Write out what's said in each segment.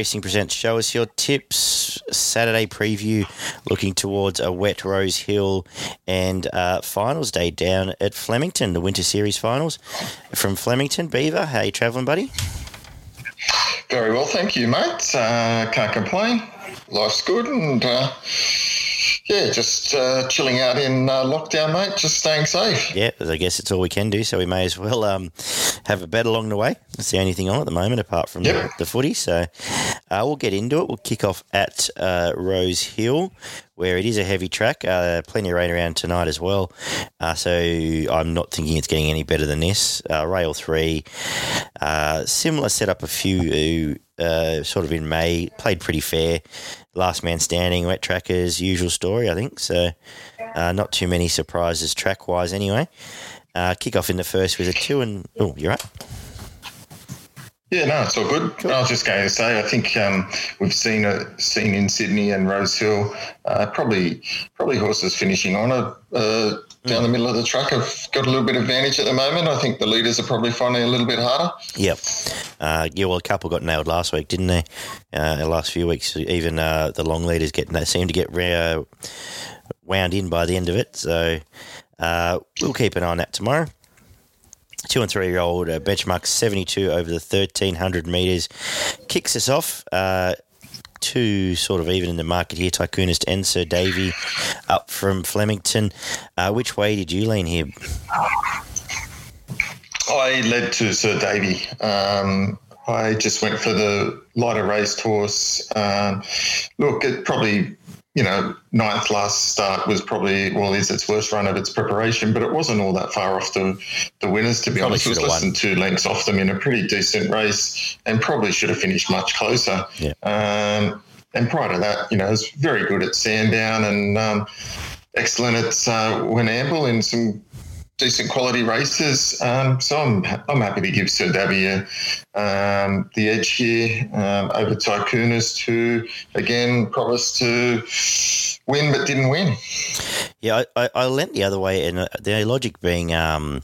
Racing presents Show Us Your Tips Saturday preview looking towards a wet Rose Hill and uh, finals day down at Flemington, the Winter Series finals. From Flemington, Beaver, how you travelling, buddy? Very well, thank you, mate. Uh, can't complain. Life's good and uh, yeah, just uh, chilling out in uh, lockdown, mate. Just staying safe. Yeah, I guess it's all we can do. So we may as well um, have a bet along the way. That's the only thing on at the moment, apart from yep. the, the, footy. So uh, we'll get into it. We'll kick off at uh, Rose Hill, where it is a heavy track. Uh, plenty of rain around tonight as well. Uh, so I'm not thinking it's getting any better than this. rail three, similar setup. A few. sort of in May, played pretty fair last man standing, wet trackers, usual story, I think. So, uh, not too many surprises track wise, anyway. Uh, kick off in the first was a two and oh, you're right. Yeah, no, it's all good. Cool. I was just going to say, I think um, we've seen a seen in Sydney and Rose Hill, uh, probably probably horses finishing on a uh, down the middle of the track have got a little bit of advantage at the moment. I think the leaders are probably finding it a little bit harder. Yep. Uh, yeah, well, a couple got nailed last week, didn't they? Uh, the last few weeks, even uh, the long leaders get they seem to get uh, wound in by the end of it. So uh, we'll keep an eye on that tomorrow. Two and three year old uh, benchmark 72 over the 1300 metres kicks us off. Uh, two sort of even in the market here, Tycoonist and Sir Davy up from Flemington. Uh, which way did you lean here? I led to Sir Davy. Um, I just went for the lighter raced horse. Um, look, it probably you know, ninth last start was probably well is its worst run of its preparation, but it wasn't all that far off the the winners to be probably honest. It was less than two lengths off them in a pretty decent race, and probably should have finished much closer. Yeah. Um, and prior to that, you know, it was very good at Sandown and um, excellent at uh, Amble in some decent quality races. Um, so I'm I'm happy to give Sir Davy um, the edge here um, over Tycoonist, who again promised to win but didn't win. Yeah, I, I, I lent the other way, and uh, the logic being um,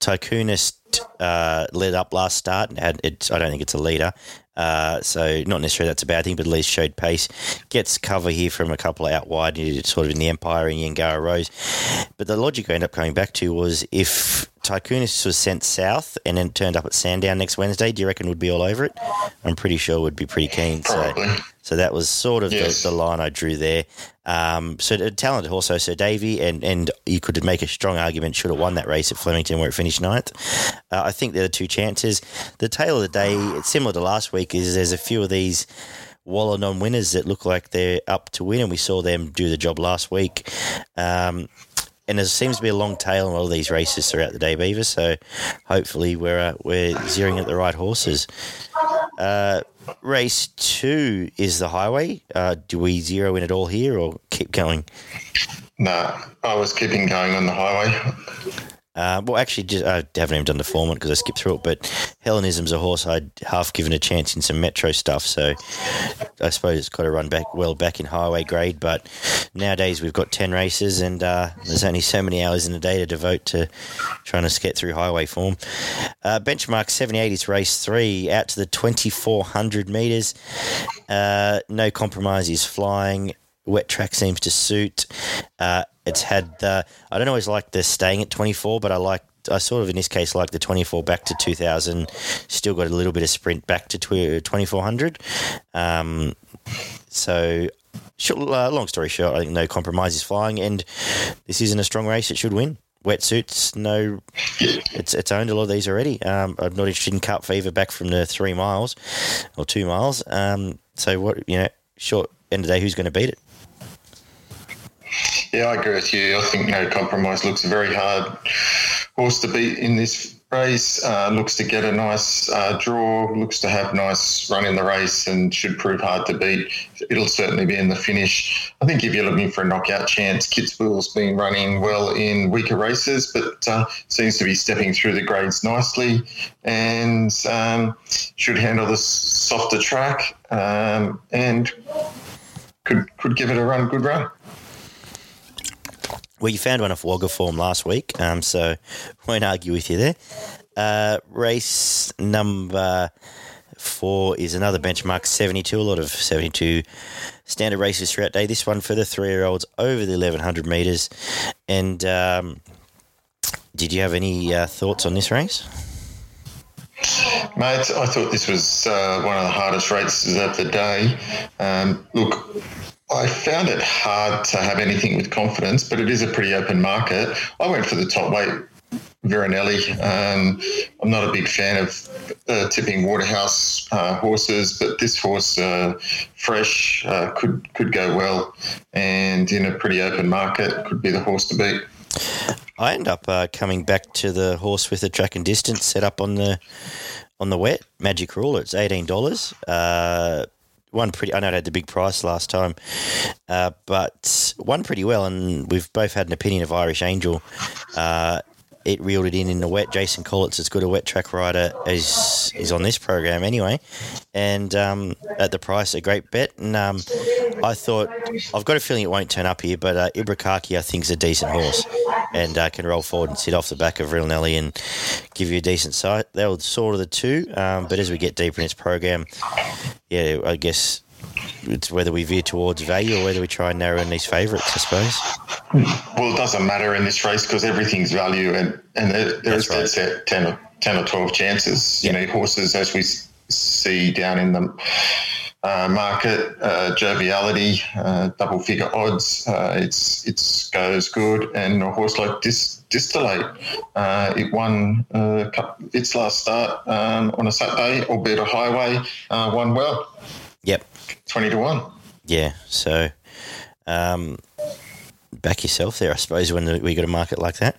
Tycoonist uh, led up last start. and Had it, I don't think it's a leader, uh, so not necessarily that's a bad thing, but at least showed pace. Gets cover here from a couple out wide, sort of in the Empire and Yangara Rose. But the logic I end up coming back to was if Tycoonist was sent south and then turned up at Sandown next Wednesday, do you reckon would be all over it? I'm pretty sure would be pretty keen. Probably. So, so that was sort of yes. the, the, line I drew there. Um, so a talented horse, Sir Davy, and, and you could make a strong argument should have won that race at Flemington where it finished ninth. Uh, I think there are two chances. The tail of the day, it's similar to last week, is there's a few of these Waller non winners that look like they're up to win, and we saw them do the job last week. Um, and there seems to be a long tail in all of these races throughout the day, Beaver. So hopefully we're uh, we're zeroing at the right horses. Uh, race two is the highway. Uh, do we zero in at all here, or keep going? No, I was keeping going on the highway. Uh, well, actually, just, I haven't even done the format because I skipped through it. But Hellenism's a horse I'd half given a chance in some metro stuff, so I suppose it's got to run back well back in highway grade. But nowadays we've got ten races, and uh, there's only so many hours in a day to devote to trying to get through highway form. Uh, benchmark 78 is race three, out to the 2400 metres. Uh, no compromise is flying wet track seems to suit. Uh, it's had the I don't always like the staying at 24, but I like I sort of in this case like the 24 back to 2000. Still got a little bit of sprint back to 2400. Um, so. Short, uh, long story short, I think no compromise is flying, and this isn't a strong race. It should win wetsuits. No, it's it's owned a lot of these already. Um, I'm not interested in Cup Fever back from the three miles or two miles. Um, so what you know, short end of the day, who's going to beat it? Yeah, I agree with you. I think no compromise looks a very hard horse to beat in this race. Uh, looks to get a nice uh, draw. Looks to have nice run in the race and should prove hard to beat. It'll certainly be in the finish. I think if you're looking for a knockout chance, Kitzbühel's been running well in weaker races, but uh, seems to be stepping through the grades nicely and um, should handle the softer track um, and could could give it a run, good run. Well, you found one off Wagga form last week, um, so won't argue with you there. Uh, race number four is another benchmark 72, a lot of 72 standard races throughout day. This one for the three year olds over the 1100 metres. And um, did you have any uh, thoughts on this race? Mate, I thought this was uh, one of the hardest races of the day. Um, look, I found it hard to have anything with confidence, but it is a pretty open market. I went for the top weight Veronelli. Um, I'm not a big fan of uh, tipping Waterhouse uh, horses, but this horse, uh, fresh, uh, could could go well, and in a pretty open market, could be the horse to beat. I end up uh, coming back to the horse with the track and distance set up on the on the wet Magic Ruler. It's eighteen dollars. Uh, one pretty. I know it had the big price last time, uh, but one pretty well. And we've both had an opinion of Irish Angel. Uh, it reeled it in in the wet. Jason Collett's as good a wet track rider as is on this program anyway, and um, at the price, a great bet. And um, I thought I've got a feeling it won't turn up here, but uh, Ibrakaki I think is a decent horse and uh, can roll forward and sit off the back of Real Nelly and give you a decent sight. They were sort of the two, um, but as we get deeper in its program, yeah, I guess it's whether we veer towards value or whether we try and narrow in these favourites, I suppose. Well, it doesn't matter in this race because everything's value, and and there, there's right. set 10 or, 10 or 12 chances. You know, horses, as we see down in the uh, market, uh, joviality, uh, double figure odds, uh, it's it's goes good, and a horse like this Distillate, uh, it won uh, its last start um, on a Saturday, albeit a highway, won well. Yep. 20 to 1. Yeah. So um, back yourself there, I suppose, when we got a market like that.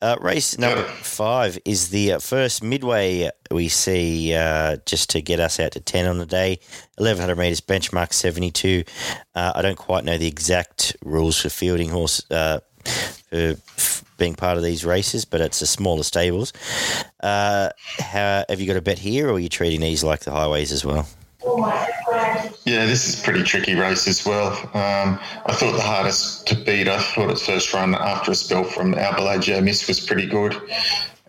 Uh, race number five is the uh, first midway we see uh, just to get us out to 10 on the day. 1100 metres, benchmark 72. Uh, I don't quite know the exact rules for fielding horse uh, for being part of these races, but it's the smaller stables. Uh, how, have you got a bet here, or are you treating these like the highways as well? Yeah, this is pretty tricky race as well. Um, I thought the hardest to beat, I thought its first run after a spell from Albalajo Miss was pretty good.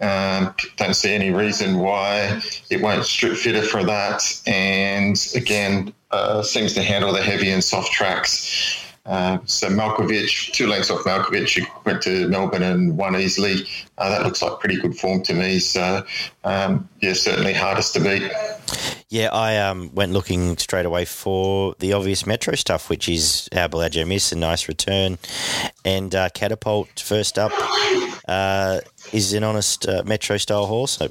Um, don't see any reason why it won't strip fitter for that. And again, uh, seems to handle the heavy and soft tracks. Uh, so Malkovich, two lengths off Malkovich, went to Melbourne and won easily. Uh, that looks like pretty good form to me. So um, yeah, certainly hardest to beat. Yeah, I um, went looking straight away for the obvious Metro stuff, which is our Bellagio Miss, a nice return, and uh, Catapult first up. Uh, is an honest uh, Metro style horse.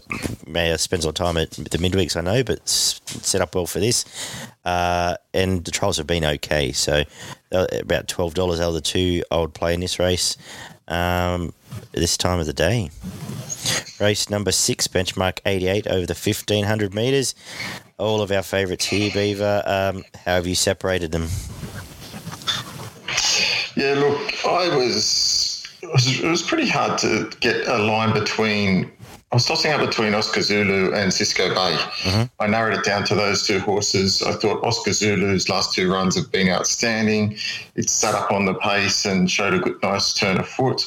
may have spends a lot of time at the midweeks, I know, but set up well for this. Uh, and the trials have been okay. So uh, about twelve dollars out of the two I would play in this race um, this time of the day. Race number six, benchmark 88 over the 1500 metres. All of our favourites here, Beaver. Um, how have you separated them? Yeah, look, I was was. it was pretty hard to get a line between. I was tossing up between Oscar Zulu and Cisco Bay. Mm-hmm. I narrowed it down to those two horses. I thought Oscar Zulu's last two runs have been outstanding. It sat up on the pace and showed a good, nice turn of foot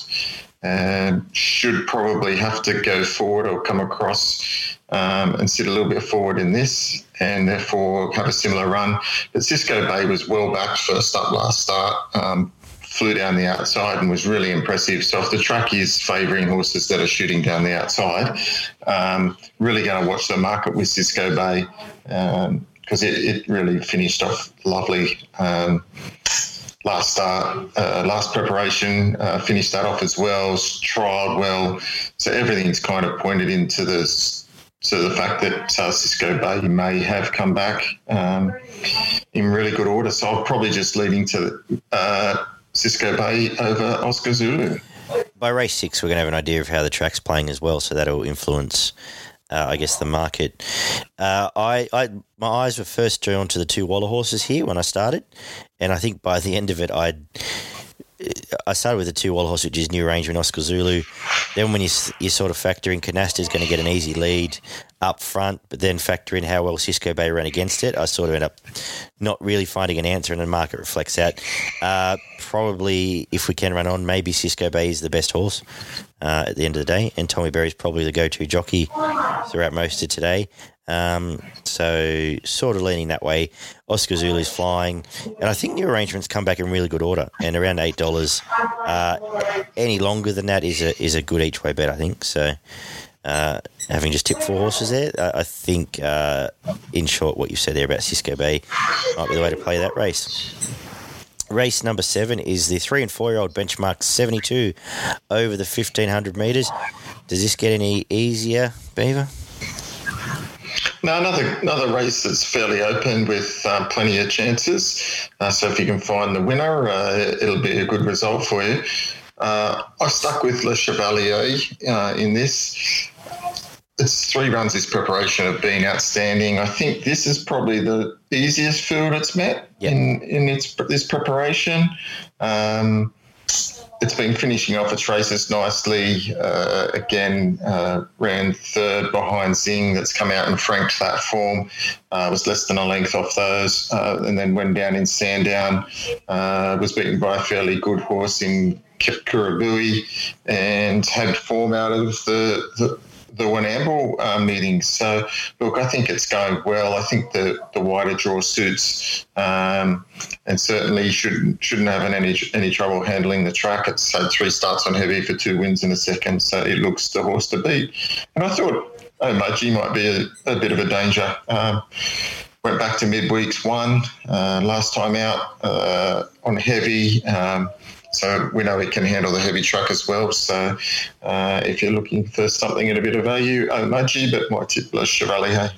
and should probably have to go forward or come across um, and sit a little bit forward in this and therefore have a similar run. But Cisco Bay was well back first up last start. Um, flew down the outside and was really impressive. So if the track is favouring horses that are shooting down the outside, um, really going to watch the market with Cisco Bay because um, it, it, really finished off lovely. Um, last start, uh, last preparation, uh, finished that off as well, trialled well. So everything's kind of pointed into this to the fact that South Cisco Bay may have come back um, in really good order. So I'm probably just leading to uh, Cisco Bay over Oscar Zulu. By race six, we're going to have an idea of how the track's playing as well, so that'll influence uh, I guess the market. Uh, I, I, my eyes were first drawn to the two Waller horses here when I started, and I think by the end of it, I I started with the two Waller horses, which is New Ranger and Oscar Zulu. Then when you you sort of factor in Canasta is going to get an easy lead up front, but then factor in how well Cisco Bay ran against it, I sort of end up not really finding an answer, and the market reflects that. Uh, probably, if we can run on, maybe Cisco Bay is the best horse uh, at the end of the day, and Tommy Berry is probably the go-to jockey throughout most of today. Um, so sort of leaning that way. Oscar Zulu's flying, and I think new arrangements come back in really good order and around eight dollars. Uh, any longer than that is a is a good each way bet, I think. So. Uh, having just tipped four horses there, I, I think, uh, in short, what you said there about Cisco Bay might be the way to play that race. Race number seven is the three and four year old benchmark 72 over the 1500 metres. Does this get any easier, Beaver? No, another another race that's fairly open with um, plenty of chances. Uh, so if you can find the winner, uh, it'll be a good result for you. Uh, I stuck with Le Chevalier uh, in this its three runs this preparation have been outstanding. I think this is probably the easiest field it's met yep. in in its this preparation. Um, it's been finishing off its races nicely. Uh, again, uh, ran third behind Zing. That's come out in Frank platform. Uh, was less than a length off those, uh, and then went down in Sandown. Uh, was beaten by a fairly good horse in Kurabui, and had form out of the, the the Warrnambool uh, meetings. So, look, I think it's going well. I think the, the wider draw suits um, and certainly shouldn't shouldn't have any any trouble handling the track. It's had three starts on heavy for two wins in a second, so it looks the horse to beat. And I thought Omaji might be a, a, bit of a danger. Um, went back to midweeks one uh, last time out uh, on heavy. Um, so we know it can handle the heavy truck as well. So uh, if you're looking for something at a bit of value, Omaji, but my tip Le Chevalier.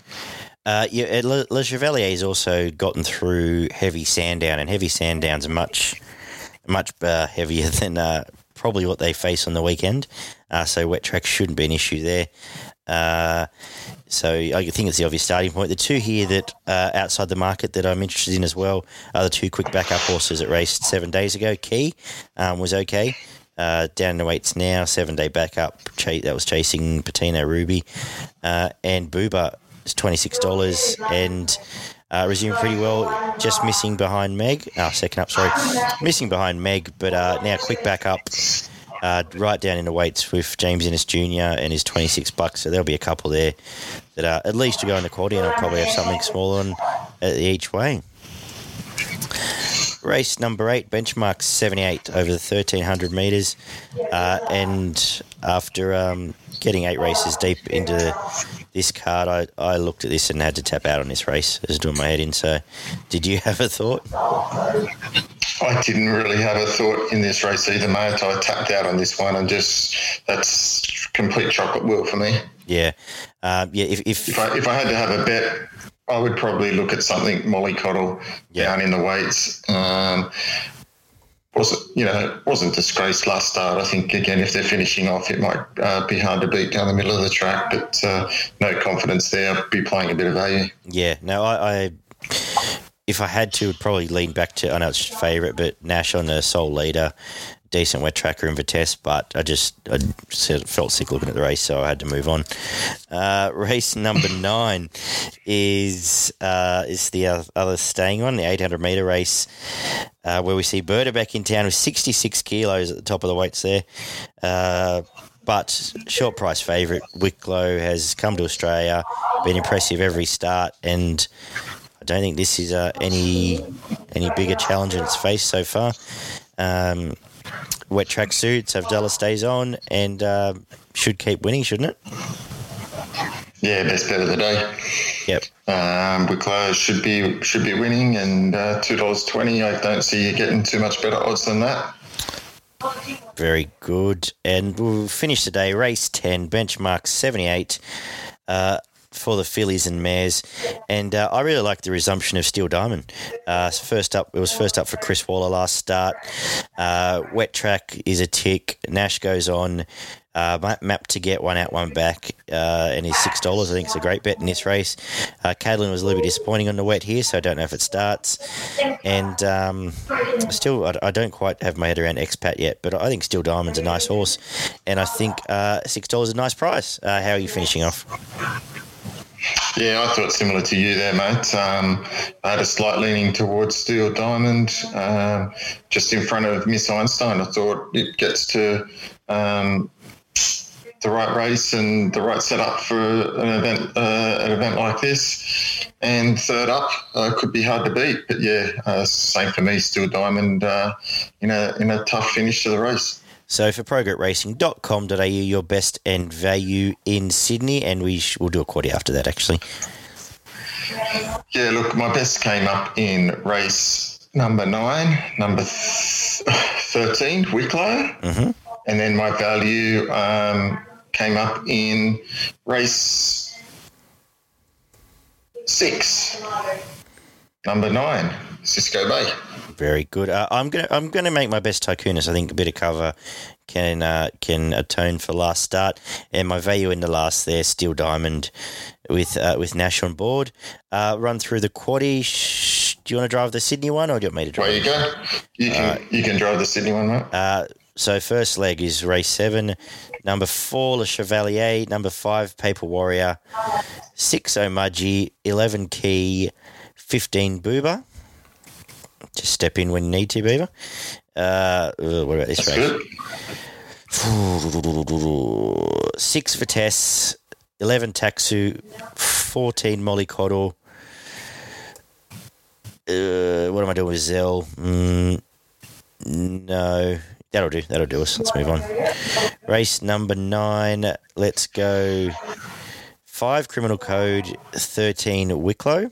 Uh, yeah, Le, also gotten through heavy Sandown, and heavy sand Sandown's much, much uh, heavier than uh, probably what they face on the weekend. Uh, so wet track shouldn't be an issue there. Uh, so I think it's the obvious starting point. The two here that uh, outside the market that I'm interested in as well are the two quick backup horses that raced seven days ago. Key um, was okay. Uh, down the weights now, seven day backup. Ch- that was chasing Patino Ruby. Uh, and Booba is $26 and uh, resumed pretty well, just missing behind Meg. Oh, second up, sorry. Missing behind Meg, but uh, now quick backup uh, right down in the weights with James Innes Jr. and his 26 bucks. So there'll be a couple there that are at least to go in the quality, and I'll probably have something smaller on at each way. Race number eight, benchmark 78 over the 1300 metres. Uh, and after um, getting eight races deep into this card, I, I looked at this and had to tap out on this race. I was doing my head in. So, did you have a thought? I didn't really have a thought in this race either, mate. I tapped out on this one and just that's complete chocolate wheel for me. Yeah, uh, yeah. If if, if I, if I had to have a bet, I would probably look at something mollycoddle yeah. down in the weights. Um, wasn't you know wasn't disgraced last start. I think again if they're finishing off, it might uh, be hard to beat down the middle of the track, but uh, no confidence there. I'd be playing a bit of value. Yeah, no, I, I if I had to, would probably lean back to I know it's favourite, but Nash on the sole leader, decent wet tracker in Vitesse, but I just I felt sick looking at the race, so I had to move on. Uh, race number nine is uh, is the other staying on the 800 meter race, uh, where we see Berta back in town with 66 kilos at the top of the weights there. Uh, but short price favourite Wicklow has come to Australia, been impressive every start, and I don't think this is uh, any any bigger challenge in its face so far. Um, wet track suits have Della stays on and uh, should keep winning, shouldn't it? Yeah, best bet of the day. Yep. Um, Wicklow should be should be winning, and uh, two dollars twenty. I don't see you getting too much better odds than that. Very good, and we'll finish the day race ten benchmark seventy eight. Uh, for the fillies and mares, and uh, I really like the resumption of Steel Diamond. Uh, first up, it was first up for Chris Waller last start. Uh, wet track is a tick. Nash goes on. Uh, map to get one out, one back, uh, and is six dollars. I think it's a great bet in this race. Uh, was a little bit disappointing on the wet here, so I don't know if it starts. And um, still, I, I, don't quite have my head around expat yet, but I think Steel Diamond's a nice horse, and I think uh, six dollars is a nice price. Uh, how are you finishing off? Yeah, I thought similar to you there, mate. Um, I had a slight leaning towards Steel Diamond, um, just in front of Miss Einstein. I thought it gets to um, the right race and the right setup for an event, uh, an event like this. And third up uh, could be hard to beat, but yeah, uh, same for me. Steel Diamond uh, in a in a tough finish to the race. So for progretracing.com.au, your best and value in Sydney, and we sh- we'll do a quaddy after that actually. Yeah, look, my best came up in race number nine, number th- 13, Wicklow. Mm-hmm. And then my value um, came up in race six, number nine, Cisco Bay. Very good. Uh, I'm gonna I'm gonna make my best Tycoonist. I think a bit of cover can uh, can atone for last start, and my value in the last there, Steel Diamond, with uh, with Nash on board. Uh, run through the quaddy. Shh. Do you want to drive the Sydney one, or do you want me to drive? There you go. You can you can drive the Sydney one, mate. Uh, so first leg is race seven. Number four, Le Chevalier. Number five, Paper Warrior. Six, Omaji. Eleven, Key. Fifteen, Booba. Just step in when you need to, Beaver. Uh, uh, what about this That's race? good. Six, Vitesse. Eleven, Taxu. Fourteen, Mollycoddle. Uh, what am I doing with Zell? Mm, no, that'll do. That'll do us. Let's move on. Race number nine. Let's go. Five criminal code, thirteen Wicklow,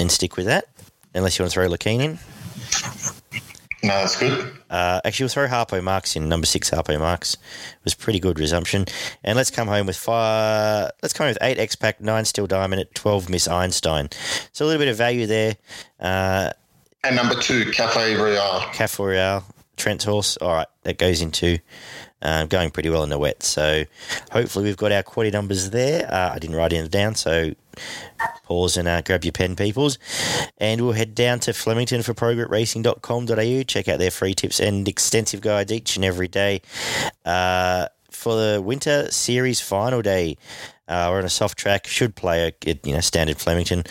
and stick with that. Unless you want to throw Lakeen in. No, that's good. Uh, actually, we'll throw Harpo Marks in. Number six, Harpo Marks it was pretty good resumption. And let's come home with five. Let's come home with eight X Pack, nine Steel Diamond, at twelve Miss Einstein. So a little bit of value there. Uh, And number two, Cafe Royale. Cafe Royale, Trent's horse. All right, that goes into um, going pretty well in the wet. So hopefully we've got our quality numbers there. Uh, I didn't write any down, so pause and uh, grab your pen, peoples. And we'll head down to Flemington for progretracing.com.au. Check out their free tips and extensive guides each and every day. Uh, for the winter series final day, uh, we're on a soft track. Should play a you know standard Flemington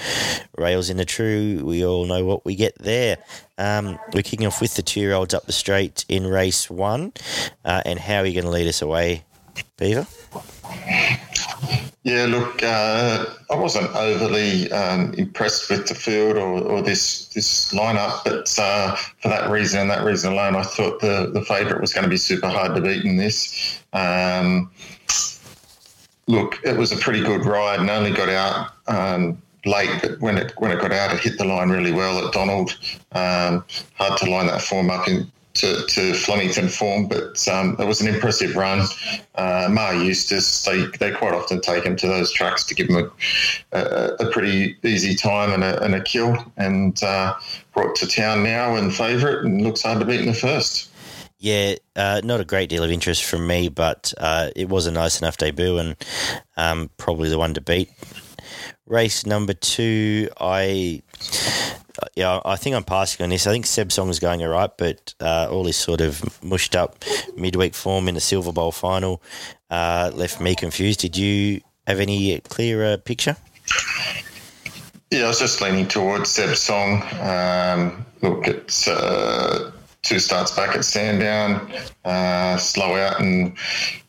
rails in the true. We all know what we get there. Um, we're kicking off with the two year olds up the straight in race one, uh, and how are you going to lead us away, Beaver? Yeah, look, uh, I wasn't overly um, impressed with the field or, or this this lineup, but uh, for that reason and that reason alone, I thought the, the favourite was going to be super hard to beat in this. Um, look, it was a pretty good ride and only got out um, late, but when it when it got out, it hit the line really well at Donald. Um, hard to line that form up in. To, to Flemington form, but um, it was an impressive run. Uh, Mar Eustace, they, they quite often take him to those tracks to give him a, a, a pretty easy time and a, and a kill, and uh, brought to town now and favourite, and looks hard to beat in the first. Yeah, uh, not a great deal of interest from me, but uh, it was a nice enough debut and um, probably the one to beat. Race number two, I yeah, I think I'm passing on this. I think Seb Song is going all right, but uh, all this sort of mushed up midweek form in the Silver Bowl final uh, left me confused. Did you have any clearer picture? Yeah, I was just leaning towards Seb Song. Um, look, it's uh, two starts back at Sandown, uh, slow out, and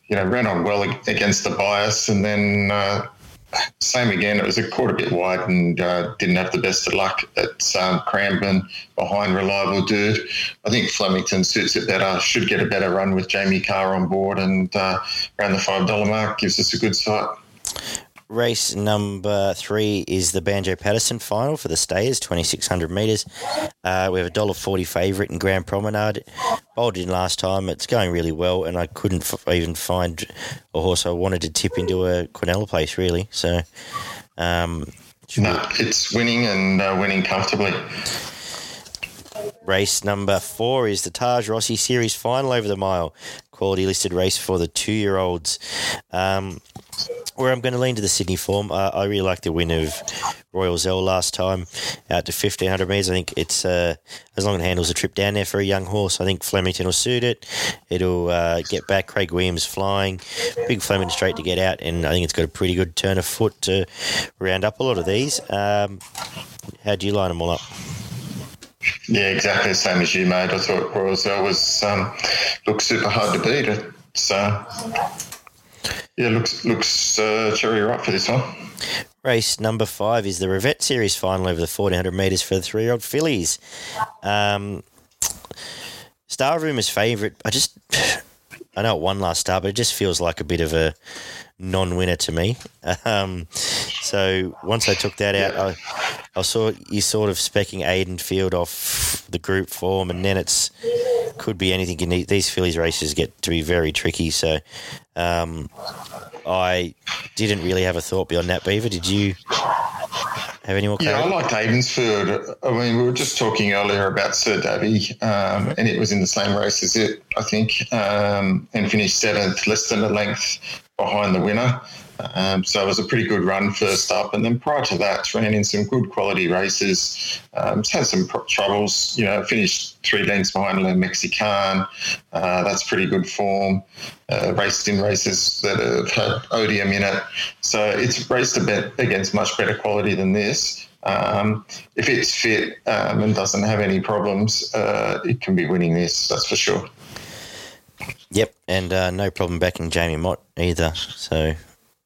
you know ran on well against the bias, and then uh, same again. It was a quarter bit wide and uh, didn't have the best of luck at um, Cranbourne behind reliable dude. I think Flemington suits it better. Should get a better run with Jamie Kah on board, and uh, around the five dollar mark gives us a good sight. Race number three is the Banjo Paterson final for the Stayers, 2,600 metres. Uh, we have a $1.40 favourite in Grand Promenade. Bowled in last time. It's going really well, and I couldn't f- even find a horse I wanted to tip into a Quinella place, really. So, um, No, it's winning and uh, winning comfortably. Race number four is the Taj Rossi Series final over the mile. Quality listed race for the two year olds. Um, where I'm going to lean to the Sydney form. Uh, I really like the win of Royal Zell last time out to 1500 metres. I think it's uh, as long as it handles a trip down there for a young horse. I think Flemington will suit it. It'll uh, get back. Craig Williams flying. Big Flemington straight to get out, and I think it's got a pretty good turn of foot to round up a lot of these. Um, how do you line them all up? Yeah, exactly the same as you, mate. I thought Royal Zell was um, looked super hard to beat. It's uh, yeah, looks looks uh, cherry right for this one. Race number five is the Rivette Series final over the 1400 metres for the three year old fillies. Um, Star Rumour's favourite. I just, I know it won last start, but it just feels like a bit of a non winner to me. Um, so once I took that out, I, I saw you sort of specking Aiden Field off the group form, and then it's could be anything. In these fillies races get to be very tricky. So um, I didn't really have a thought beyond that. Beaver, did you have any more? Yeah, I liked Aidensfield. I mean, we were just talking earlier about Sir Davy, um, and it was in the same race as it, I think, um, and finished seventh, less than a length behind the winner. Um, so it was a pretty good run first up, and then prior to that, ran in some good quality races. Um, had some troubles, you know, finished three lengths behind Le Mexican. Uh, that's pretty good form. Uh, raced in races that have had odium in it, so it's raced against much better quality than this. Um, if it's fit um, and doesn't have any problems, uh, it can be winning this. That's for sure. Yep, and uh, no problem backing Jamie Mott either. So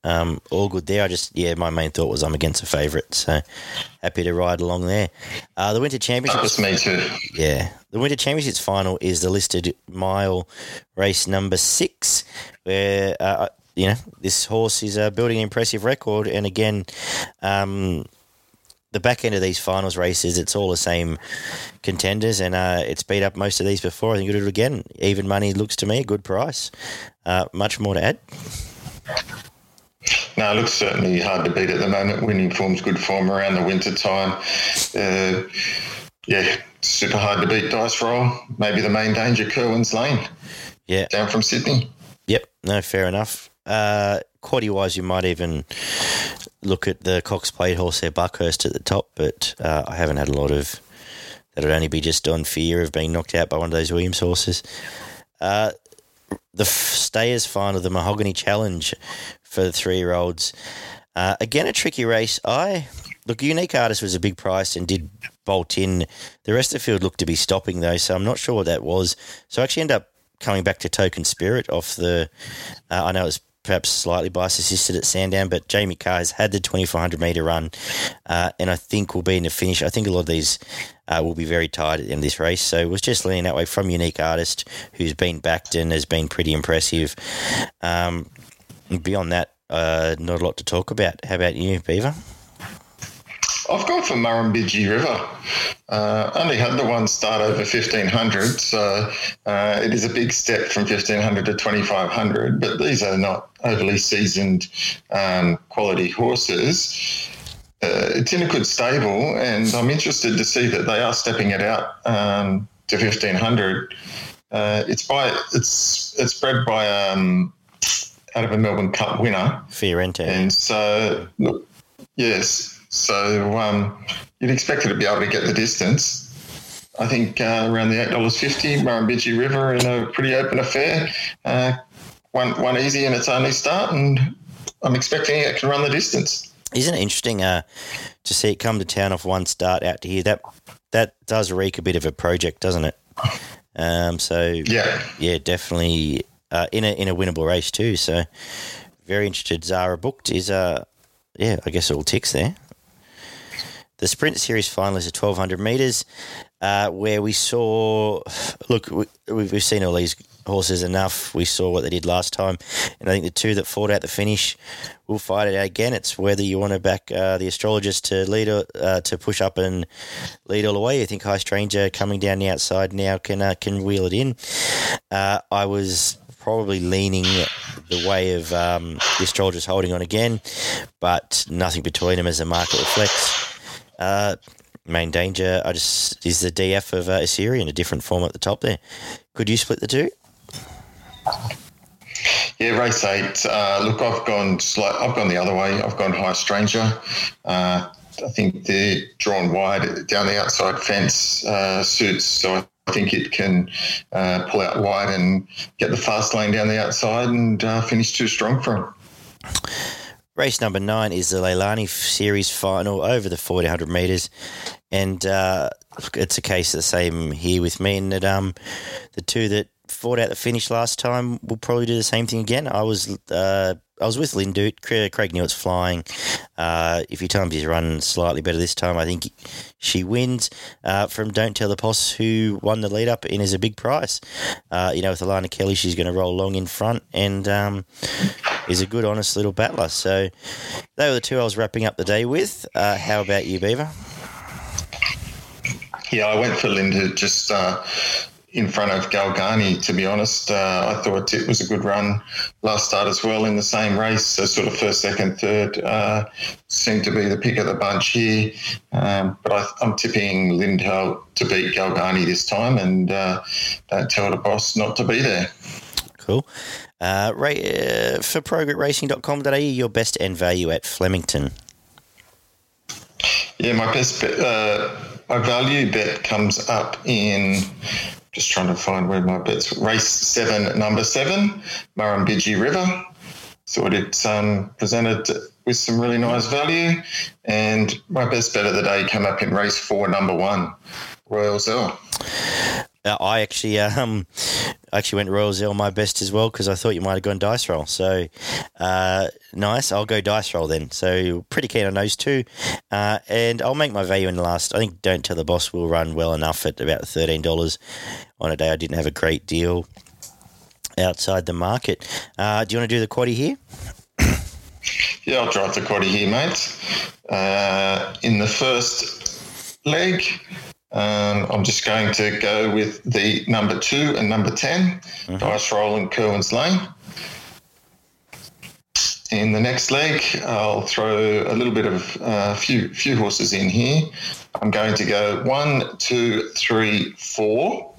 um, all good there. I just, yeah, my main thought was I'm against a favourite, so happy to ride along there. Uh, the Winter Championship. Me too. Yeah. The Winter Championships final is the listed mile race number six, where, uh, you know, this horse is uh, building an impressive record. And again, um, the back end of these finals races, it's all the same contenders, and uh, it's beat up most of these before. I think it'll do it again. Even money looks to me a good price. Uh, much more to add. No, it looks certainly hard to beat at the moment. Winning form's good form around the winter time. Uh, yeah, super hard to beat dice roll. Maybe the main danger, Kerwin's Lane. Yeah. Down from Sydney. Yep. No, fair enough. Uh, quality wise, you might even look at the Cox Plate horse there, Buckhurst at the top, but uh, I haven't had a lot of. That would only be just on fear of being knocked out by one of those Williams horses. Uh, the Stayers final, the Mahogany Challenge, for the three year olds. Uh, again, a tricky race. I look, Unique Artist was a big price and did bolt in. The rest of the field looked to be stopping though, so I'm not sure what that was. So I actually end up coming back to Token Spirit off the. Uh, I know it was perhaps slightly bias assisted at Sandown, but Jamie Kah has had the 2400 metre run, uh, and I think will be in the finish. I think a lot of these uh, will be very tight in this race. So it was just leaning that way from Unique Artist, who's been backed and has been pretty impressive. Um, beyond that, uh, not a lot to talk about. How about you, Beaver? I've gone for Murrumbidgee River. Uh, only had the one start over 1500, so uh, it is a big step from 1500 to 2500, but these are not overly seasoned um, quality horses. Uh, it's in a good stable, and I'm interested to see that they are stepping it out um, to 1500. Uh, it's by it's it's bred by um, out of a Melbourne Cup winner. Fiorente. And so, look, yes. So um, you'd expect it to be able to get the distance. I think uh, around the $8.50, Murrumbidgee River in a pretty open affair. Uh, one, one easy in its only start, and I'm expecting it can run the distance. Isn't it interesting uh, to see it come to town off one start out to here? That that does reek a bit of a project, doesn't it? Um, so yeah, yeah, definitely uh, in a in a winnable race too. So very interested. Zara booked is uh yeah, I guess it all ticks there. The sprint series final is at twelve hundred meters, uh, where we saw. Look, we, we've seen all these horses enough. We saw what they did last time, and I think the two that fought out the finish will fight it out again. It's whether you want to back uh, the astrologist to lead uh, to push up and lead all the way. I think High Stranger coming down the outside now can uh, can wheel it in. Uh, I was probably leaning the way of um, the astrologist holding on again, but nothing between them as the market reflects. Uh, main danger, I just is the DF of uh, Assyria in a different form at the top there. Could you split the two? Yeah, race eight. Uh, look, I've gone slight, I've gone the other way. I've gone high stranger. Uh, I think they're drawn wide down the outside fence uh, suits. So I think it can uh, pull out wide and get the fast lane down the outside and uh, finish too strong for him. Race number nine is the Leilani Series final over the 1400 metres. And uh, it's a case of the same here with me, in that um, the two that fought out the finish last time will probably do the same thing again. I was uh, I was with Lindut. Craig Newitt's flying. Uh, if you time his run slightly better this time, I think she wins uh, from Don't Tell the Boss, who won the lead up and is a big price. Uh, you know, with Alana Kelly, she's going to roll along in front and um, is a good, honest little battler. So they were the two I was wrapping up the day with. Uh, how about you, Beaver? Yeah, I went for Linda just uh, in front of Galgani, to be honest. Uh, I thought it was a good run last start as well in the same race. So, sort of first, second, third uh, seemed to be the pick of the bunch here. Um, but I, am tipping Lindell to beat Galgani this time and uh, don't tell the boss not to be there. Cool. Uh, uh, for progretracing.com.au, your best end value at Flemington. Yeah, my best uh, my value bet comes up in just trying to find where my bets. Race seven, number seven, Murrumbidgee River. Thought it's um, presented with some really nice value. And my best bet of the day came up in race four, number one, Royal Zell. Uh, I actually um, actually went Royal Zell my best as well because I thought you might have gone dice roll. So uh, nice. I'll go dice roll then. So pretty keen on those two, uh, and I'll make my value in the last. I think Don't Tell the Boss will run well enough at about thirteen dollars on a day I didn't have a great deal outside the market. Uh, do you want to do the quaddy here? yeah, I'll drive the quaddy here, mate. Uh, in the first leg. Um, I'm just going to go with the number two and number 10, mm-hmm. Dice Roll and Kerwin's Lane. In the next leg, I'll throw a little bit of a uh, few few horses in here. I'm going to go one, two, three, four,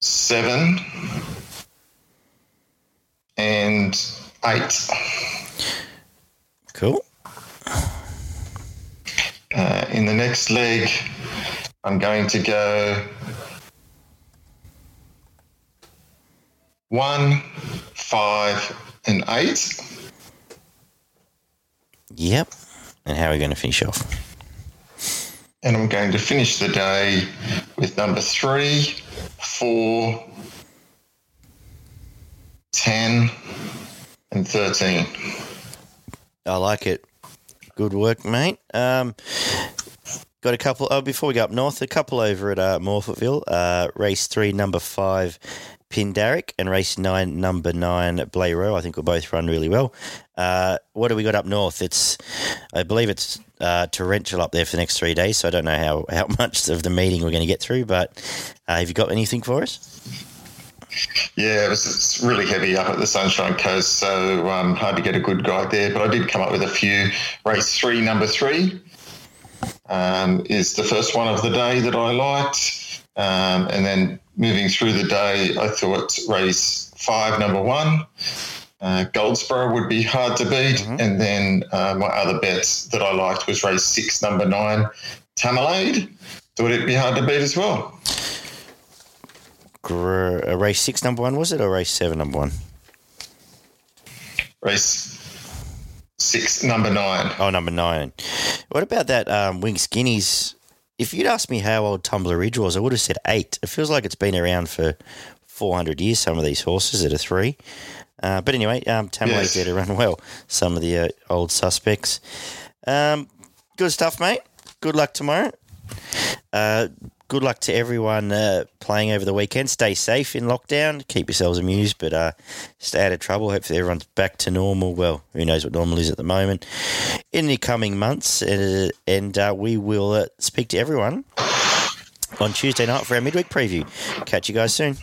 seven, and eight. Cool. Uh, in the next leg, I'm going to go one, five, and eight. Yep. And how are we going to finish off? And I'm going to finish the day with number three, four, ten, and 13. I like it. Good work, mate. Um, got a couple. Oh, before we go up north, a couple over at uh. Uh, race three, number five, Pindaric, and race nine, number nine, Blairo. I think will both run really well. Uh, what do we got up north? It's, I believe it's uh, torrential up there for the next three days. So I don't know how, how much of the meeting we're going to get through. But uh, have you got anything for us? Yeah, it was it's really heavy up at the Sunshine Coast, so um, hard to get a good guide there. But I did come up with a few. Race three, number three, um, is the first one of the day that I liked. Um, and then moving through the day, I thought race five, number one, uh, Goldsboro would be hard to beat. Mm-hmm. And then uh, my other bets that I liked was race six, number nine, Tamalade. Thought it'd be hard to beat as well a race six number one was it or race seven number one? Race six number nine. Oh, number nine. What about that um, Wing Skinnies? If you'd asked me how old Tumbler Ridge was, I would have said eight. It feels like it's been around for 400 years, some of these horses that are three. Uh, but anyway, um, Tamalay's yes. there to run well. Some of the uh, old suspects. Um, good stuff, mate. Good luck tomorrow. Uh, good luck to everyone uh, playing over the weekend. Stay safe in lockdown. Keep yourselves amused, but uh, stay out of trouble. Hopefully, everyone's back to normal. Well, who knows what normal is at the moment in the coming months. Uh, and uh, we will uh, speak to everyone on Tuesday night for our midweek preview. Catch you guys soon.